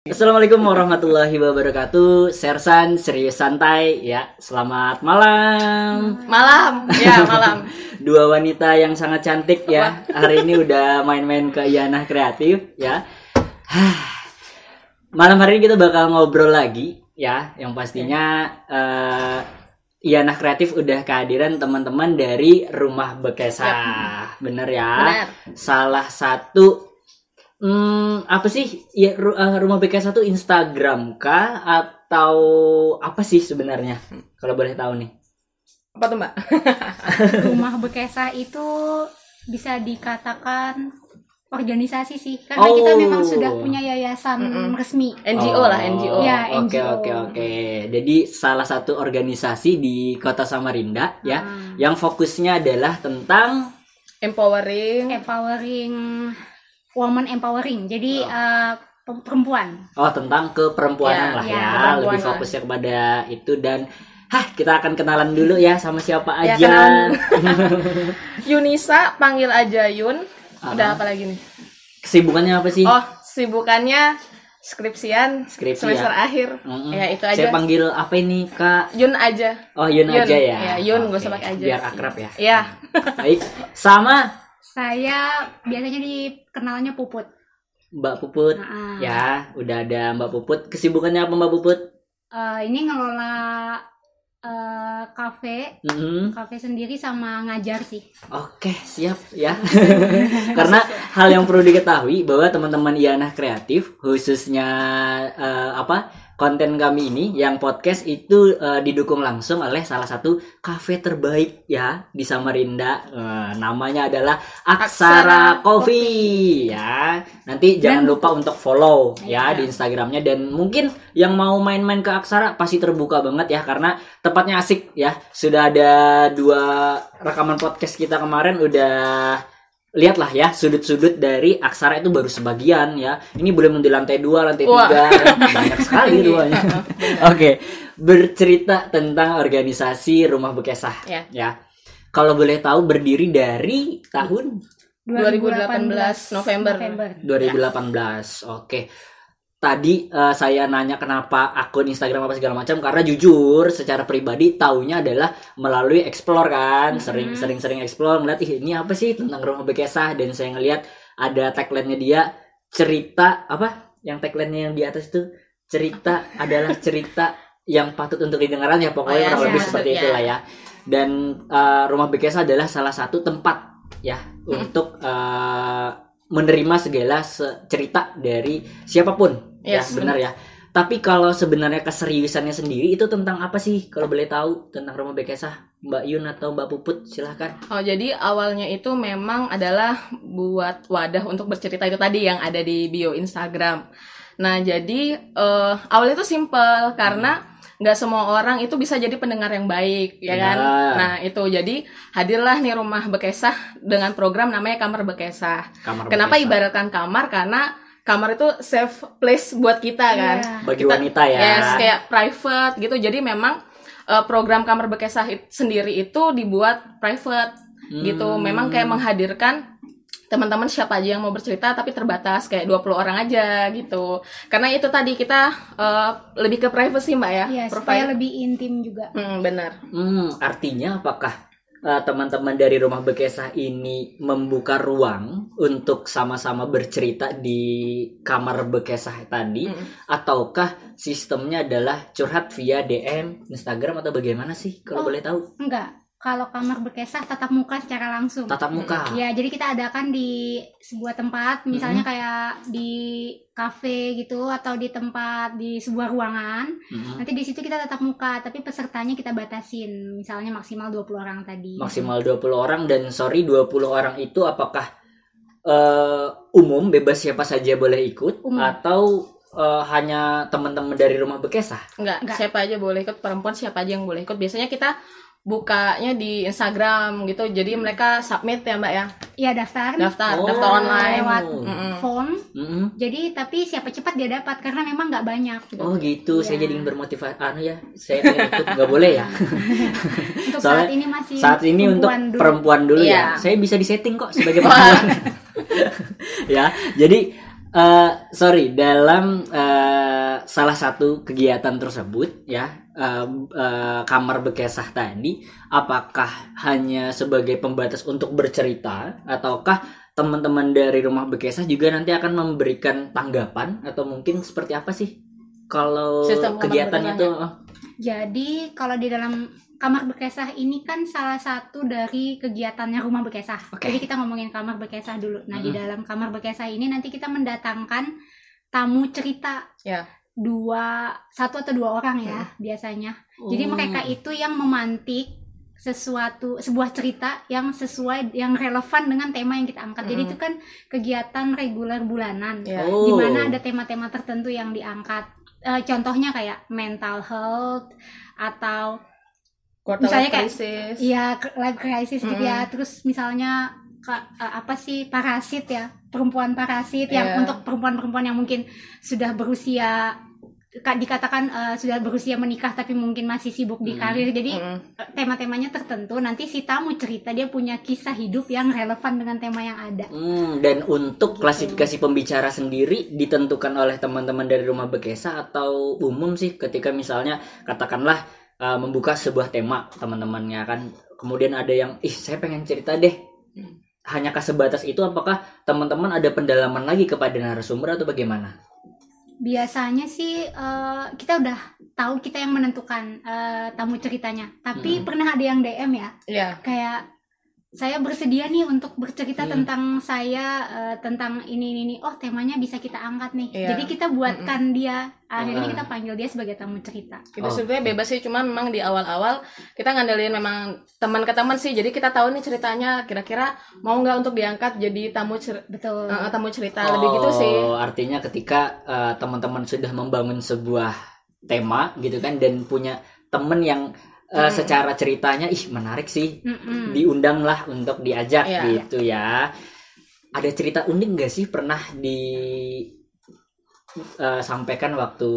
Assalamualaikum warahmatullahi wabarakatuh. Sersan serius santai ya. Selamat malam. Malam, ya malam. Dua wanita yang sangat cantik ya. Hari ini udah main-main ke Yana Kreatif ya. Malam hari ini kita bakal ngobrol lagi ya. Yang pastinya eh Yana Kreatif udah kehadiran teman-teman dari Rumah Bekesah. Bener ya? Benar. Salah satu Hmm, apa sih ya ru- eh, rumah BK satu Instagram kah atau apa sih sebenarnya? Kalau boleh tahu nih. Apa tuh mbak? rumah Bekesa itu bisa dikatakan organisasi sih karena Oh. kita memang sudah punya yayasan Mm-mm. resmi NGO lah, NGO. Ya, Oke oke oke. Jadi salah satu organisasi di Kota Samarinda ya Hmm. yang fokusnya adalah tentang Empowering. empowering woman empowering jadi Oh. eh, pe- perempuan oh tentang keperempuanan Ya, lah ya, ya, keperempuan lebih fokusnya kepada itu dan Hah, kita akan kenalan dulu ya sama siapa Ya, aja. Yunisa panggil aja Yun. Udah Ah. apa lagi nih? Kesibukannya apa sih? Oh, sibukannya skripsian, Skripsi semester ya? akhir. Mm-mm. Ya itu Saya aja. panggil apa ini, Kak? Yun aja. Oh, Yun, Yun, aja ya. ya, Yun, Oke, usah pakai aja. Biar akrab ya. Ya, Baik. Sama saya biasanya dikenalnya puput Mbak Puput. Nah, Ya, udah ada Mbak Puput. Kesibukannya apa Mbak Puput? eh, ini ngelola eh, kafe Mm-mm. kafe sendiri sama ngajar sih Oke, siap ya. Karena hal yang perlu diketahui bahwa teman-teman Iana Kreatif khususnya eh, apa? Konten kami ini yang podcast itu eh, didukung langsung oleh salah satu kafe terbaik ya di Samarinda. Eh, namanya adalah Aksara Aksara Coffee ya. Nanti jangan lupa untuk follow ya Iya. di Instagramnya dan mungkin yang mau main-main ke Aksara pasti terbuka banget ya karena tepatnya asik ya. Sudah ada dua rekaman podcast kita kemarin udah lihatlah ya sudut-sudut dari aksara itu baru sebagian ya. Ini belum di lantai dua lantai Wah. tiga. Banyak sekali ruangnya oke bercerita tentang organisasi rumah bekesah Ya. ya. Kalau boleh tahu berdiri dari tahun? 2018 November. 2018 oke tadi eh, saya nanya kenapa akun Instagram apa segala macam karena jujur secara pribadi taunya adalah melalui explore kan. Sering sering sering explore ngeliat ih ini apa sih tentang rumah bekesah dan saya ngeliat ada tagline-nya dia cerita apa? Yang tagline-nya yang di atas itu cerita adalah cerita yang patut untuk didengarkan ya pokoknya Oh, ya, kurang lebih ya, seperti maksudnya. itulah ya. Dan eh, rumah bekesah adalah salah satu tempat ya untuk eh, menerima segala se- cerita dari siapa pun ya Yes, benar ya tapi kalau sebenarnya keseriusannya sendiri itu tentang apa sih kalau boleh tahu tentang rumah bekesah Mbak Yun atau Mbak Puput silahkan Oh, jadi awalnya itu memang adalah buat wadah untuk bercerita itu tadi yang ada di bio Instagram. Nah, jadi eh, awalnya itu simple karena nggak semua orang itu bisa jadi pendengar yang baik, ya kan? Nah, itu jadi hadirlah nih rumah Bekesah dengan program namanya Kamar Bekesah. kamar Kenapa bekesah. ibaratkan kamar? Karena kamar itu safe place buat kita kan. Iya. bagi kita- wanita ya Yes, kayak private gitu. Jadi memang eh, program kamar bekesah it- sendiri itu dibuat private gitu. Hmm. Memang kayak menghadirkan teman-teman siapa aja yang mau bercerita tapi terbatas kayak 20 orang aja gitu. Karena itu tadi kita eh, lebih ke privacy Mbak ya. Iya, supaya lebih intim juga Hmm, benar. Hmm, artinya apakah uh, teman-teman dari rumah bekesah ini membuka ruang untuk sama-sama bercerita di kamar bekesah tadi Mm. ataukah sistemnya adalah curhat via DM Instagram atau bagaimana sih kalau Oh. boleh tahu enggak kalau kamar berkesah tatap muka secara langsung tatap muka Ya, jadi kita adakan di sebuah tempat, misalnya kayak di kafe gitu atau di tempat di sebuah ruangan. Mhm. Nanti di situ kita tatap muka, tapi pesertanya kita batasin, misalnya maksimal 20 orang tadi. maksimal 20 orang dan sorry 20 orang itu apakah eh, umum bebas siapa saja boleh ikut Umum. atau eh, hanya teman-teman dari rumah bekesah Enggak, Enggak. siapa aja boleh ikut, perempuan siapa aja yang boleh ikut. Biasanya kita bukanya di Instagram gitu. Jadi mereka submit ya, Mbak ya. Iya, daftar Daftar, Oh. daftar online. lewat Mm-mm. form. Mhm. Jadi tapi siapa cepat dia dapat karena memang nggak banyak. gitu. Oh gitu, saya Iya. jadi bermotivasi. Anu ya, saya ikut nggak boleh ya. Untuk soalnya saat ini masih Saat ini untuk perempuan dulu. perempuan dulu ya. Iya. Saya bisa disetting kok sebagai perempuan. ya, jadi Eh, sorry, dalam salah satu kegiatan tersebut ya eh, eh, kamar bekesah tadi, apakah hanya sebagai pembatas untuk bercerita, ataukah teman-teman dari rumah bekesah juga nanti akan memberikan tanggapan atau mungkin seperti apa sih? Kalau Sistem bekesahnya. tuh, oh, Jadi kalau di dalam kamar bekesah ini kan salah satu dari kegiatannya rumah bekesah. Oke. Jadi kita ngomongin kamar bekesah dulu. Nah di Mhm. dalam kamar bekesah ini nanti kita mendatangkan tamu cerita. Ya. Dua, satu atau dua orang ya biasanya. Jadi Hmm. mereka itu yang memantik sesuatu sebuah cerita yang sesuai yang relevan dengan tema yang kita angkat. Jadi Mhm. itu kan kegiatan reguler bulanan. Oh. di mana ada tema-tema tertentu yang diangkat. Eh, contohnya kayak mental health atau Quarter Misalnya kayak- crisis. ya life crisis gitu ya. Mm-mm. Terus misalnya apa sih parasit ya, perempuan parasit yang Iya. untuk perempuan-perempuan yang mungkin sudah berusia ka- dikatakan eh, sudah berusia menikah tapi mungkin masih sibuk di Mm. karir. Jadi Mm-mm. eh, tema-temanya tertentu. Nanti si tamu cerita dia punya kisah hidup yang relevan dengan tema yang ada. Hmm, dan untuk klasifikasi pembicara sendiri ditentukan oleh teman-teman dari rumah bekesa atau umum sih ketika misalnya katakanlah uh, membuka sebuah tema teman-temannya kan kemudian ada yang ih saya pengen cerita deh hanyakah sebatas itu apakah teman-teman ada pendalaman lagi kepada narasumber atau bagaimana? biasanya sih eh, kita udah tahu kita yang menentukan eh, tamu ceritanya tapi Hmm. pernah ada yang DM ya Ya. kayak saya bersedia nih untuk bercerita Hmm. tentang saya eh, tentang ini ini ini oh temanya bisa kita angkat nih Iya. jadi kita buatkan dia akhirnya kita panggil dia sebagai tamu cerita Itu Oh. sebetulnya bebas sih, cuma memang di awal-awal kita ngandelin memang teman ke teman sih. Jadi kita tahu nih ceritanya kira-kira mau nggak untuk diangkat jadi tamu cer- betul eh, tamu cerita lebih gitu sih. Oh, artinya ketika uh, teman-teman sudah membangun sebuah tema gitu kan dan punya temen yang uh, Hmm. secara ceritanya ih menarik sih Mm-mm. diundang lah untuk diajak Iya. gitu ya. Ada cerita unik nggak sih pernah di uh, sampaikan waktu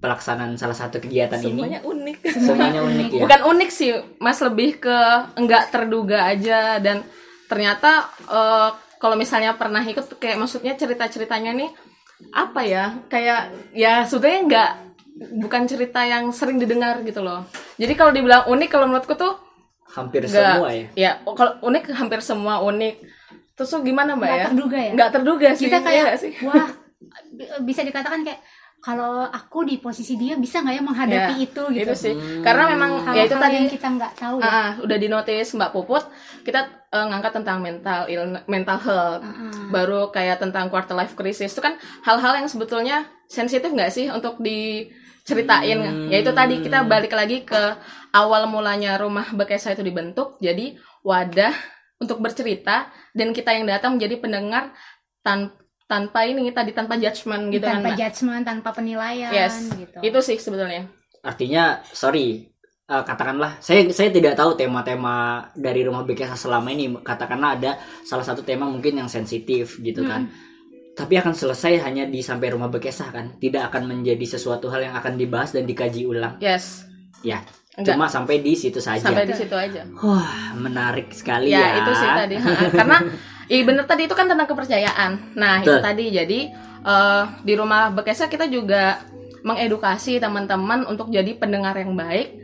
pelaksanaan salah satu kegiatan Semuanya ini? unik. Semuanya unik ya. Bukan unik sih, Mas lebih ke enggak terduga aja dan ternyata eh, kalau misalnya pernah ikut kayak maksudnya cerita-ceritanya nih apa ya? Kayak ya sebetulnya enggak bukan cerita yang sering didengar gitu loh. Jadi kalau dibilang unik kalau menurutku tuh Hampir Nggak. semua ya. ya oh, kalau unik hampir semua unik. Terus tuh gimana Mbak nggak ya? terduga ya Nggak terduga sih. kita iya kayak nggak sih? wah bi- bisa dikatakan kayak kalau aku di posisi dia bisa nggak ya menghadapi Ya, itu gitu Itu sih. Hmm. Karena memang ya itu tadi yang kita nggak tahu ya Ah, udah dinotis Mbak Puput, kita eh, ngangkat tentang mental ill- mental health. Ah, Baru kayak tentang quarter life crisis itu kan hal-hal yang sebetulnya sensitif nggak sih untuk diceritain? Hmm. Ya itu tadi kita balik lagi ke awal mulanya rumah Bekesa itu dibentuk. Jadi wadah untuk bercerita dan kita yang datang menjadi pendengar tan tanpa ini tadi tanpa judgement gitu kan tanpa Mbak. judgement tanpa penilaian Yes, gitu Itu sih sebetulnya. Artinya sorry uh, katakanlah saya saya tidak tahu tema-tema dari rumah BKS selama ini katakanlah ada salah satu tema mungkin yang sensitif gitu kan. Tapi akan selesai hanya di sampai rumah bekesah kan, tidak akan menjadi sesuatu hal yang akan dibahas dan dikaji ulang. Yes. Ya, Enggak. cuma sampai di situ saja. Sampai di situ aja. Wah, menarik sekali ya. ya itu sih tadi karena iya bener tadi itu kan tentang kepercayaan nah itu Betul. tadi jadi eh, di rumah Bekesa kita juga mengedukasi teman-teman untuk jadi pendengar yang baik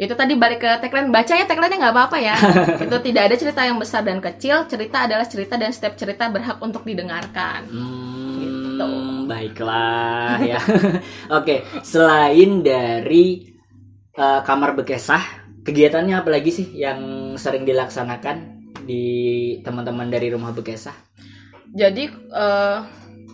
itu tadi balik ke tagline baca ya tagline nggak apa-apa ya itu tidak ada cerita yang besar dan kecil cerita adalah cerita dan setiap cerita berhak untuk didengarkan Hmm, Gitu. baiklah ya. Oke, selain dari uh, kamar bekesah, kegiatannya apa lagi sih yang sering dilaksanakan di teman-teman dari rumah bekesah? jadi eh,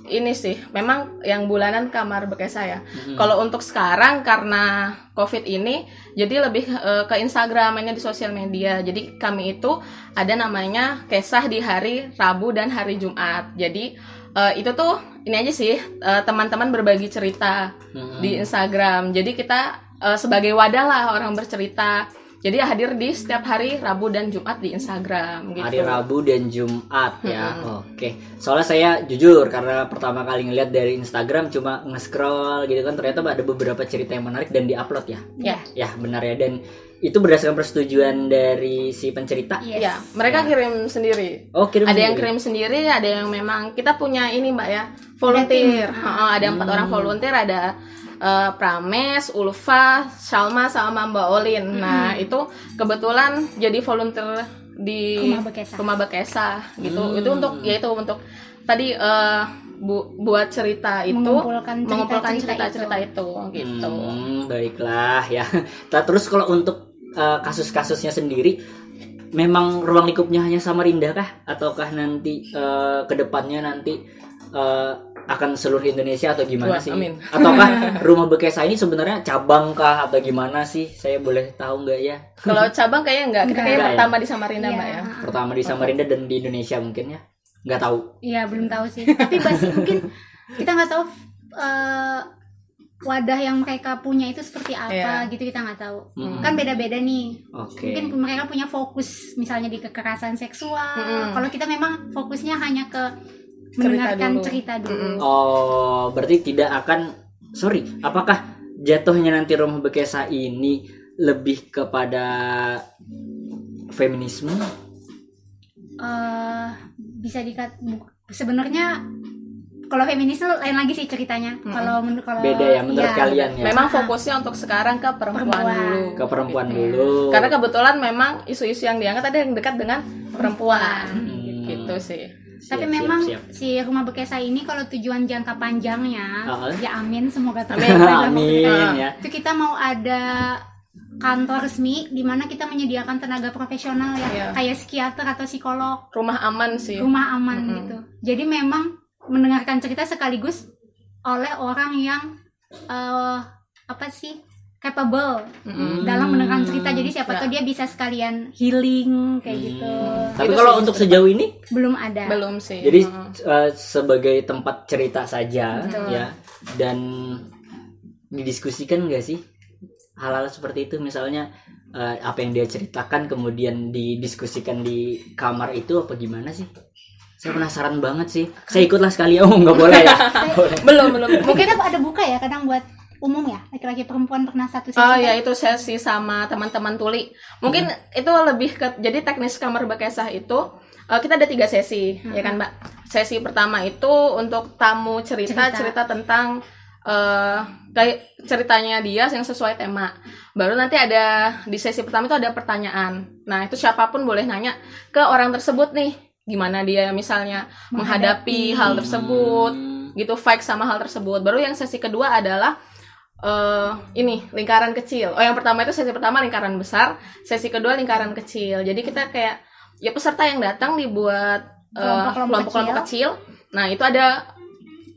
ini sih memang yang bulanan kamar Bekesa ya Hmm. Kalau untuk sekarang karena COVID ini, jadi lebih eh, ke Instagram, mainnya di sosial media. Jadi kami itu ada namanya kesah di hari Rabu dan hari Jumat. Jadi eh, itu tuh ini aja sih eh, teman-teman berbagi cerita Hmm. di Instagram. Jadi kita eh, sebagai wadah lah orang bercerita. Jadi hadir di setiap hari Rabu dan Jumat di Instagram gitu. Hari Rabu dan Jumat ya. Oke. Soalnya saya jujur karena pertama kali ngeliat dari Instagram cuma nge-scroll gitu kan ternyata ada beberapa cerita yang menarik dan diupload ya. Ya. Ya, benar ya dan itu berdasarkan persetujuan dari si pencerita. Yes. Ya, mereka kirim sendiri. Oh, kirim ada yang sendiri. kirim sendiri, ada yang memang kita punya ini mbak ya volunteer. Heeh, ada empat orang volunteer, ada eh, Prames, Ulfa, Salma sama Mbak Olin. Nah itu kebetulan jadi volunteer di Rumah Bekesa. Rumah Bekesa gitu. Itu untuk ya itu untuk tadi eh, bu- buat cerita itu Mengumpulkan cerita-cerita mengumpulkan cerita-cerita itu. gitu. Hmm, baiklah ya. Nah, terus kalau untuk uh, kasus-kasusnya sendiri memang ruang lingkupnya hanya Samarinda kah ataukah nanti uh, ke depannya nanti uh, akan seluruh Indonesia atau gimana Wah, sih? amin. Ataukah rumah Bekesa ini sebenarnya cabang kah atau gimana sih? Saya boleh tahu nggak ya? Kalau cabang kayaknya enggak, kita Enggak. kayak Enggak ya? pertama di Samarinda Iya. mbak ya. Pertama di Samarinda dan di Indonesia mungkin ya? Nggak tahu. Iya belum tahu sih. Tapi pasti mungkin kita nggak tahu eh, wadah yang mereka punya itu seperti apa Iya. gitu kita nggak tahu. Mm. Kan beda-beda nih. Oke. Mungkin mereka punya fokus misalnya di kekerasan seksual. Mm-mm. Kalau kita memang fokusnya hanya ke mendengarkan dulu. cerita dulu. Oh, berarti tidak akan sorry, apakah jatuhnya nanti rumah Bekesa ini lebih kepada feminisme? Eh, bisa dikat bu- sebenarnya kalau feminis itu lain lagi sih ceritanya. Kalau menurut kalau Beda ya menurut iya. kalian ya. Memang fokusnya untuk sekarang ke perempuan, Perempuan. dulu. ke perempuan Gitu. dulu. Karena kebetulan memang isu-isu yang diangkat ada yang dekat dengan perempuan. Hmm. Gitu sih. Tapi Siap, memang siap, siap. si rumah Bekesa ini kalau tujuan jangka panjangnya, Ah. ya amin semoga Amin. tercapai. Amin ya. Itu kita mau ada kantor resmi di mana kita menyediakan tenaga profesional ya, Iya. kayak psikiater atau psikolog, Rumah aman sih. rumah aman Mm-mm. gitu. Jadi memang mendengarkan cerita sekaligus oleh orang yang eh, apa sih capable Mm-mm. dalam mendengarkan cerita. Jadi siapa Ya. tahu dia bisa sekalian healing kayak gitu. Tapi kalau untuk sejauh ini Belum ada. Belum sih. jadi Mm. eh, sebagai tempat cerita saja Betul. ya dan didiskusikan nggak sih hal-hal seperti itu misalnya eh, apa yang dia ceritakan kemudian didiskusikan di kamar itu apa gimana sih? Saya penasaran banget sih. Saya ikutlah sekali. Oh nggak boleh ya? boleh. belum belum. Mungkin ada buka ya kadang buat umum ya laki-laki perempuan pernah satu sesi. Oh kan? ya itu sesi sama teman-teman tuli. Mungkin itu lebih ke jadi teknis kamar bekesah itu eh, kita ada tiga sesi ya kan mbak. Sesi pertama itu untuk tamu cerita Cerita. cerita, tentang kayak ceritanya dia yang sesuai tema. Baru nanti ada di sesi pertama itu ada pertanyaan. Nah itu siapa pun boleh nanya ke orang tersebut nih gimana dia misalnya menghadapi, Menghadapi. hal tersebut Hmm. gitu fight sama hal tersebut. Baru yang sesi kedua adalah eh ini lingkaran kecil. Oh yang pertama itu sesi pertama lingkaran besar, sesi kedua lingkaran kecil. Jadi kita kayak ya peserta yang datang dibuat eh, Kelompok-kelompok kelompok-kelompok kecil. Nah itu ada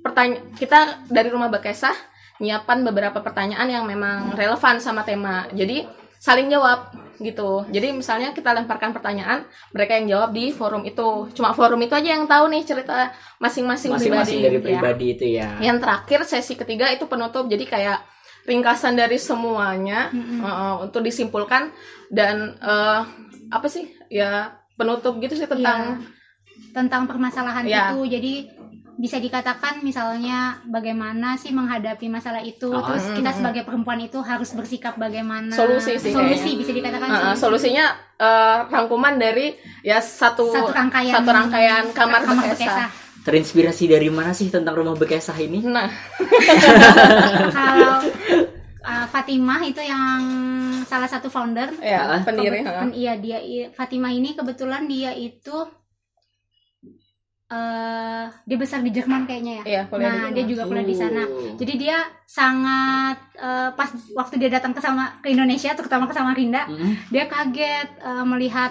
pertanyaan kita dari rumah Bekesah nyiapkan beberapa pertanyaan yang memang relevan sama tema. Jadi saling jawab gitu. Jadi misalnya kita lemparkan pertanyaan, mereka yang jawab di forum itu. Cuma forum itu aja yang tahu nih cerita masing-masing Masing-masing pribadi. dari ya. pribadi itu ya. Yang terakhir sesi ketiga itu penutup. Jadi kayak ringkasan dari semuanya Mm-mm. uh, untuk disimpulkan dan uh, apa sih ya penutup gitu sih tentang Iya, tentang permasalahan Iya. itu. Jadi bisa dikatakan misalnya bagaimana sih menghadapi masalah itu. Ah, Terus mm, kita mm, sebagai perempuan itu harus bersikap bagaimana. Solusi sih Solusi kayaknya. bisa dikatakan uh, solusi. solusinya uh, rangkuman dari ya satu Satu rangkaian satu rangkaian kamar, kamar Bekesa. Bekesa. Terinspirasi dari mana sih tentang rumah Bekesah ini? Nah, Kalau uh, Fatimah itu yang salah satu founder ya Ah. pendiri. Kebetulan, iya dia Fatimah ini kebetulan dia itu eh dia besar di Jerman kayaknya ya. Iya, kuliah nah, di dia juga kuliah di sana. Oh. Jadi dia sangat eh, pas waktu dia datang ke sama ke Indonesia terutama ke Samarinda, Mm-mm. dia kaget eh, melihat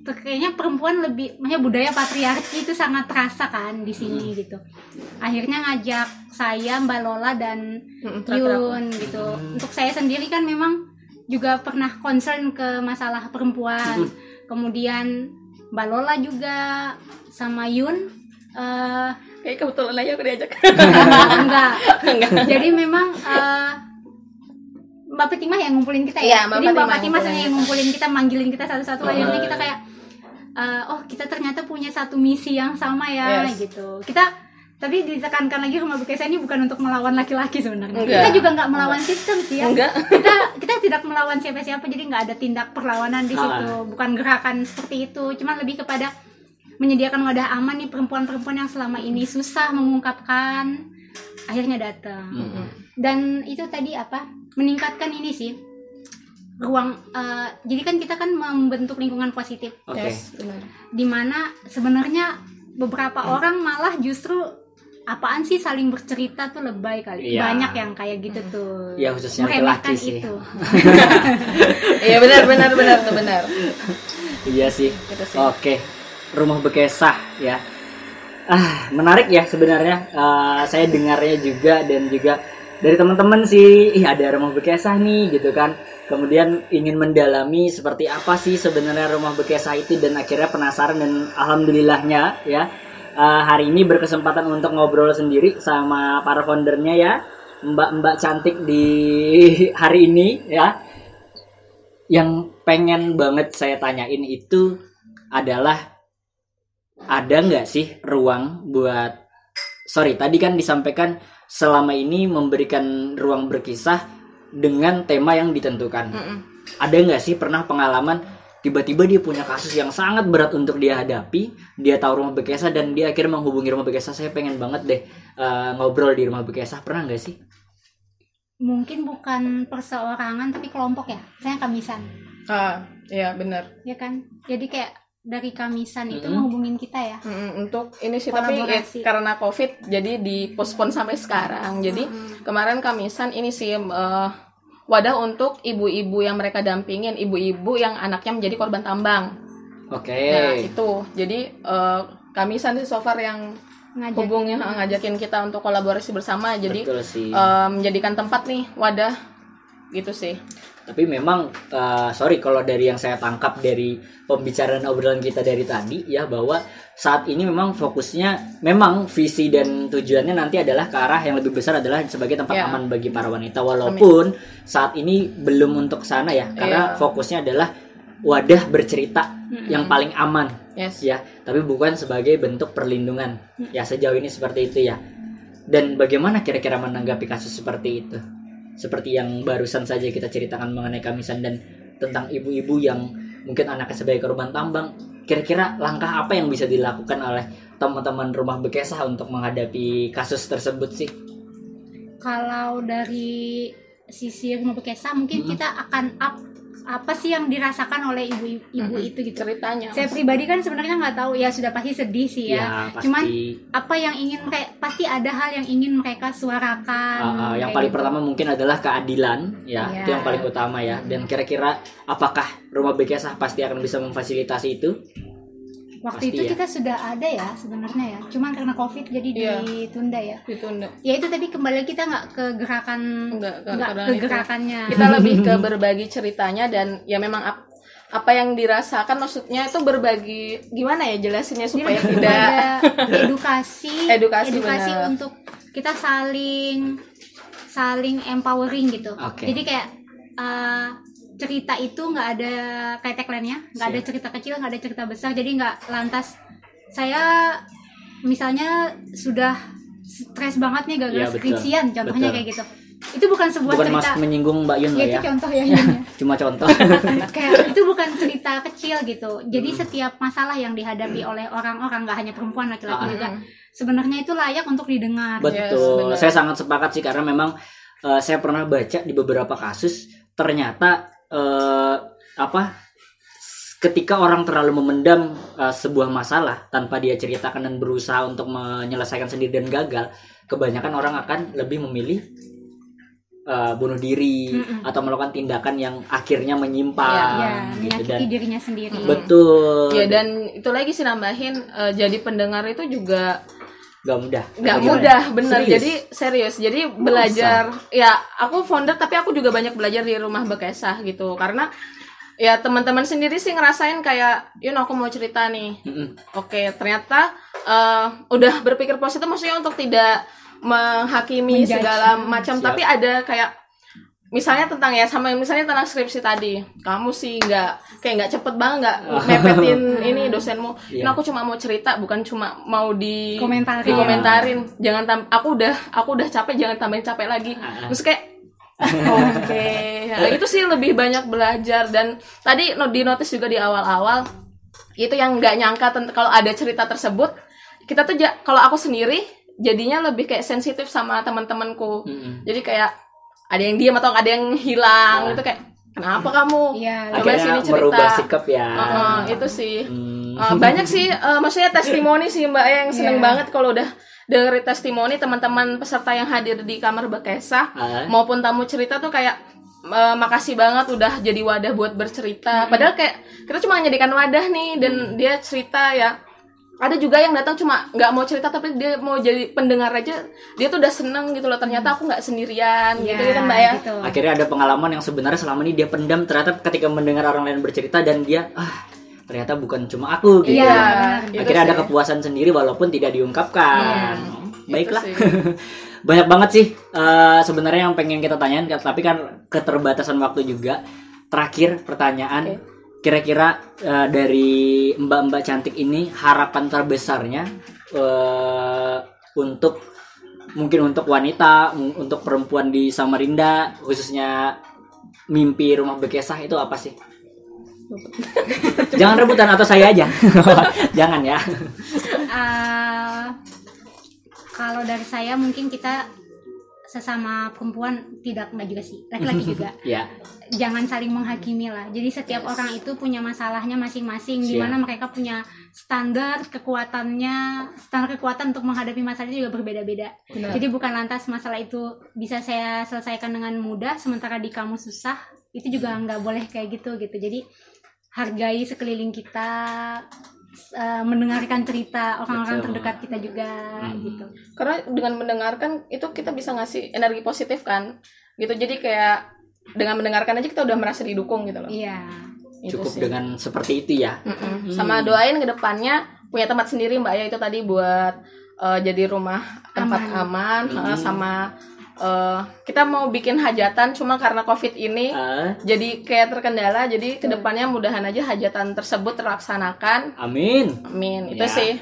kayaknya perempuan lebih maksudnya budaya patriarki itu sangat terasa kan di sini gitu. Akhirnya ngajak saya Mbak Lola dan Mm, aku. Yun gitu. Untuk saya sendiri kan memang juga pernah concern ke masalah perempuan. Kemudian Mbak Lola juga sama Yun eh Kayak kebetulan aja aku diajak. enggak. Enggak. Jadi memang eh, Mbak Fatimah yang ngumpulin kita Iya, ya. Mbak Jadi Mbak Fatimah yang ngumpulin kita, manggilin kita satu-satu. Oh. Akhirnya kita kayak, eh, oh kita ternyata punya satu misi yang sama ya, Yes. gitu. Kita tapi ditekankan lagi rumah bekesa ini bukan untuk melawan laki-laki sebenarnya. Enggak. Kita juga nggak melawan sistem sih ya. Enggak. Kita kita tidak melawan siapa-siapa, jadi nggak ada tindak perlawanan di Ah. situ. Bukan gerakan seperti itu. Cuman lebih kepada menyediakan wadah aman nih perempuan-perempuan yang selama ini susah mengungkapkan akhirnya datang Mm-mm. dan itu tadi apa meningkatkan ini sih ruang eh, jadi kan kita kan membentuk lingkungan positif Oke. Yes, benar. di mana sebenarnya beberapa orang malah justru apaan sih saling bercerita tuh lebay kali Iya. banyak yang kayak gitu tuh Iya, khususnya laki-laki sih. itu Iya benar benar benar tuh benar. Iya sih. Gitu sih. Oke. Rumah Bekesah ya. Ah, menarik ya sebenarnya. Eh, saya dengarnya juga dan juga dari teman-teman sih, ih ada rumah Bekesah nih gitu kan. Kemudian ingin mendalami seperti apa sih sebenarnya rumah Bekesah itu dan akhirnya penasaran dan alhamdulillahnya ya. Eh, hari ini berkesempatan untuk ngobrol sendiri sama para foundernya ya. Mbak-mbak cantik di hari ini ya yang pengen banget saya tanyain itu adalah ada nggak sih ruang buat sorry tadi kan disampaikan selama ini memberikan ruang berkisah dengan tema yang ditentukan Mm-mm. ada nggak sih pernah pengalaman tiba-tiba dia punya kasus yang sangat berat untuk dia hadapi dia tahu rumah Bekesa dan dia akhirnya menghubungi rumah Bekesa. Saya pengen banget deh eh, ngobrol di rumah Bekesa. Pernah nggak sih? Mungkin bukan perseorangan tapi kelompok ya. Saya kamisan. Ah, iya benar. ya kan? Jadi kayak dari kamisan itu Mm-mm. menghubungin kita ya. Mm, untuk ini sih tapi ya, karena covid jadi dipospon sampai sekarang. Jadi kemarin kamisan ini sih eh, wadah untuk ibu-ibu yang mereka dampingin ibu-ibu yang anaknya menjadi korban tambang. Oke. Nah itu jadi eh, kamisan sih so far yang ngajak. hubungnya ngajakin kita untuk kolaborasi bersama. Jadi betul sih. eh, menjadikan tempat nih wadah gitu sih. Tapi memang uh, sorry kalau dari yang saya tangkap dari pembicaraan obrolan kita dari tadi ya bahwa saat ini memang fokusnya memang visi dan tujuannya nanti adalah ke arah yang lebih besar adalah sebagai tempat Ya. aman bagi para wanita. Walaupun saat ini belum untuk sana ya karena Iya. fokusnya adalah wadah bercerita yang paling aman yes. ya. Tapi bukan sebagai bentuk perlindungan. Ya sejauh ini seperti itu ya. Dan bagaimana kira-kira menanggapi kasus seperti itu seperti yang barusan saja kita ceritakan mengenai kamisan dan tentang ibu-ibu yang mungkin anaknya sebagai korban tambang kira-kira langkah apa yang bisa dilakukan oleh teman-teman rumah bekesah untuk menghadapi kasus tersebut sih kalau dari sisi rumah bekesa mungkin Mm-mm. kita akan up apa sih yang dirasakan oleh ibu-ibu Mm-mm. itu gitu? Ceritanya saya pribadi kan sebenarnya nggak tahu. Ya sudah pasti sedih sih ya, pasti cuman apa yang ingin mereka pasti ada hal yang ingin mereka suarakan Uh, uh, yang kayak paling gitu. pertama mungkin adalah keadilan ya. Iya. itu yang paling utama ya. Dan kira-kira apakah rumah bekesah pasti akan bisa memfasilitasi itu waktu pasti itu ya. kita sudah ada ya sebenarnya ya cuman karena covid jadi Iya. ditunda ya ditunda ya itu tadi kembali kita nggak ke gerakan Enggak, ke- nggak karena ke itu. gerakannya kita lebih ke berbagi ceritanya dan ya memang ap- apa yang dirasakan maksudnya itu berbagi gimana ya jelasinnya Jadi supaya lebih tidak edukasi Edukasi, benar. untuk kita saling saling empowering gitu Oke. jadi kayak uh, cerita itu nggak ada kayak tagline-nya nggak ada cerita kecil nggak ada cerita besar jadi nggak lantas. Saya misalnya sudah stres banget nih gagal betul. skripsian contohnya Betul. kayak gitu. Itu bukan sebuah bukan cerita. mas menyinggung mbak Yun ya loh itu ya. contoh ya ya. cuma contoh. Kayak itu bukan cerita kecil gitu. Jadi setiap masalah yang dihadapi oleh orang-orang nggak hanya perempuan laki-laki Ah. juga sebenarnya itu layak untuk didengar. Betul. Benar. saya sangat sepakat sih karena memang eh, saya pernah baca di beberapa kasus ternyata eh, apa? Ketika orang terlalu memendam eh, sebuah masalah tanpa dia ceritakan dan berusaha untuk menyelesaikan sendiri dan gagal kebanyakan orang akan lebih memilih eh, bunuh diri Mm-mm. atau melakukan tindakan yang akhirnya menyimpang ya gitu menyakiti dan dirinya sendiri. Betul. Ya dan itu lagi sih nambahin eh, jadi pendengar itu juga gak mudah Gimana? mudah bener Serius? jadi serius jadi belajar ya aku founder tapi aku juga banyak belajar di rumah bekesah gitu karena ya teman-teman sendiri sih ngerasain kayak Yun aku mau cerita nih Mm-mm. Oke, ternyata eh, udah berpikir positif maksudnya untuk tidak menghakimi Menjudge. segala macam, Siap. tapi ada kayak misalnya tentang ya sama misalnya tentang skripsi tadi kamu sih nggak kayak nggak cepet banget nggak mepetin ini dosenmu ini Iya. aku cuma mau cerita bukan cuma mau di Komentarin. dikomentarin jangan tam aku udah aku udah capek jangan tambahin capek lagi Ah. terus kayak oke Nah, itu sih lebih banyak belajar dan tadi no- di notice juga di awal-awal itu yang nggak nyangka kalau ada cerita tersebut kita tuh ja- kalau aku sendiri jadinya lebih kayak sensitif sama teman-temanku Mm-mm. jadi kayak ada yang diam atau ada yang hilang Ah. itu kayak kenapa kamu Iya. Coba sini cerita. merubah sikap ya Heeh, itu sih Hmm. Eh, banyak sih eh, maksudnya testimoni sih mbak yang seneng Iya. banget kalau udah dengerin testimoni teman-teman peserta yang hadir di kamar bekesah Ah. maupun tamu cerita tuh kayak eh, makasih banget udah jadi wadah buat bercerita padahal kayak kita cuma menyediakan wadah nih dan dia cerita ya ada juga yang datang cuma nggak mau cerita tapi dia mau jadi pendengar aja dia tuh udah seneng gitu loh ternyata aku nggak sendirian gitu kan mbak ya gitu. akhirnya ada pengalaman yang sebenarnya selama ini dia pendam ternyata ketika mendengar orang lain bercerita dan dia ah ternyata bukan cuma aku gitu Iya, benar. akhirnya Itu ada sih. kepuasan sendiri walaupun tidak diungkapkan baiklah Itu sih. banyak banget sih eh, sebenarnya yang pengen kita tanyain tapi kan keterbatasan waktu juga terakhir pertanyaan kira-kira eh, dari mbak-mbak cantik ini harapan terbesarnya eh, untuk mungkin untuk wanita untuk perempuan di Samarinda khususnya mimpi rumah bekesah itu apa sih? Jangan rebutan atau saya aja. Jangan ya. Eh, kalau dari saya mungkin kita sesama perempuan tidak enggak juga sih. Laki-laki juga. Ya. Jangan saling menghakimi lah. Jadi setiap orang itu punya masalahnya masing-masing di Siap. mana mereka punya standar kekuatannya standar kekuatan untuk menghadapi masalah itu juga berbeda-beda. Benar. jadi bukan lantas masalah itu bisa saya selesaikan dengan mudah sementara di kamu susah itu juga nggak boleh kayak gitu gitu. Jadi hargai sekeliling kita eh, mendengarkan cerita orang-orang terdekat kita juga Hmm. gitu. Karena dengan mendengarkan itu kita bisa ngasih energi positif kan gitu. Jadi kayak dengan mendengarkan aja kita udah merasa didukung gitu loh. Iya. Itu cukup sih. dengan seperti itu ya? Mm-mm. sama doain ke depannya punya tempat sendiri mbak ya itu tadi buat eh, jadi rumah tempat aman, eh, sama eh, kita mau bikin hajatan cuma karena covid ini. Ah, jadi kayak terkendala jadi ke depannya mudahan aja hajatan tersebut terlaksanakan. Amin. Amin. Itu Ya. sih.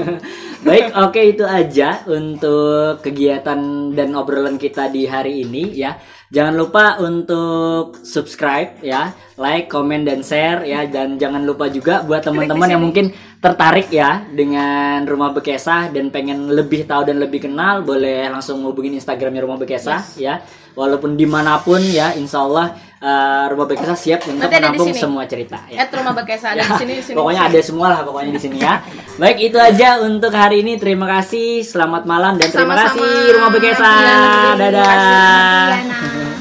Baik, oke itu aja untuk kegiatan dan obrolan kita di hari ini ya. Jangan lupa untuk subscribe ya, like, comment dan share ya. Dan jangan lupa juga buat teman-teman yang mungkin tertarik ya dengan Rumah Bekesah dan pengen lebih tahu dan lebih kenal boleh langsung hubungin Instagramnya Rumah Bekesah ya. Walaupun di mana pun ya, insya Allah eh, Rumah Bekesah siap untuk menampung semua cerita ya. at rumah bekesa ada Ya, di sini sini Pokoknya ada semua lah pokoknya di sini ya. Baik itu aja untuk hari ini. Terima kasih. Selamat malam dan terima Sama-sama. kasih Rumah Bekesa. Terima kasih. Dadah. Iya, nah.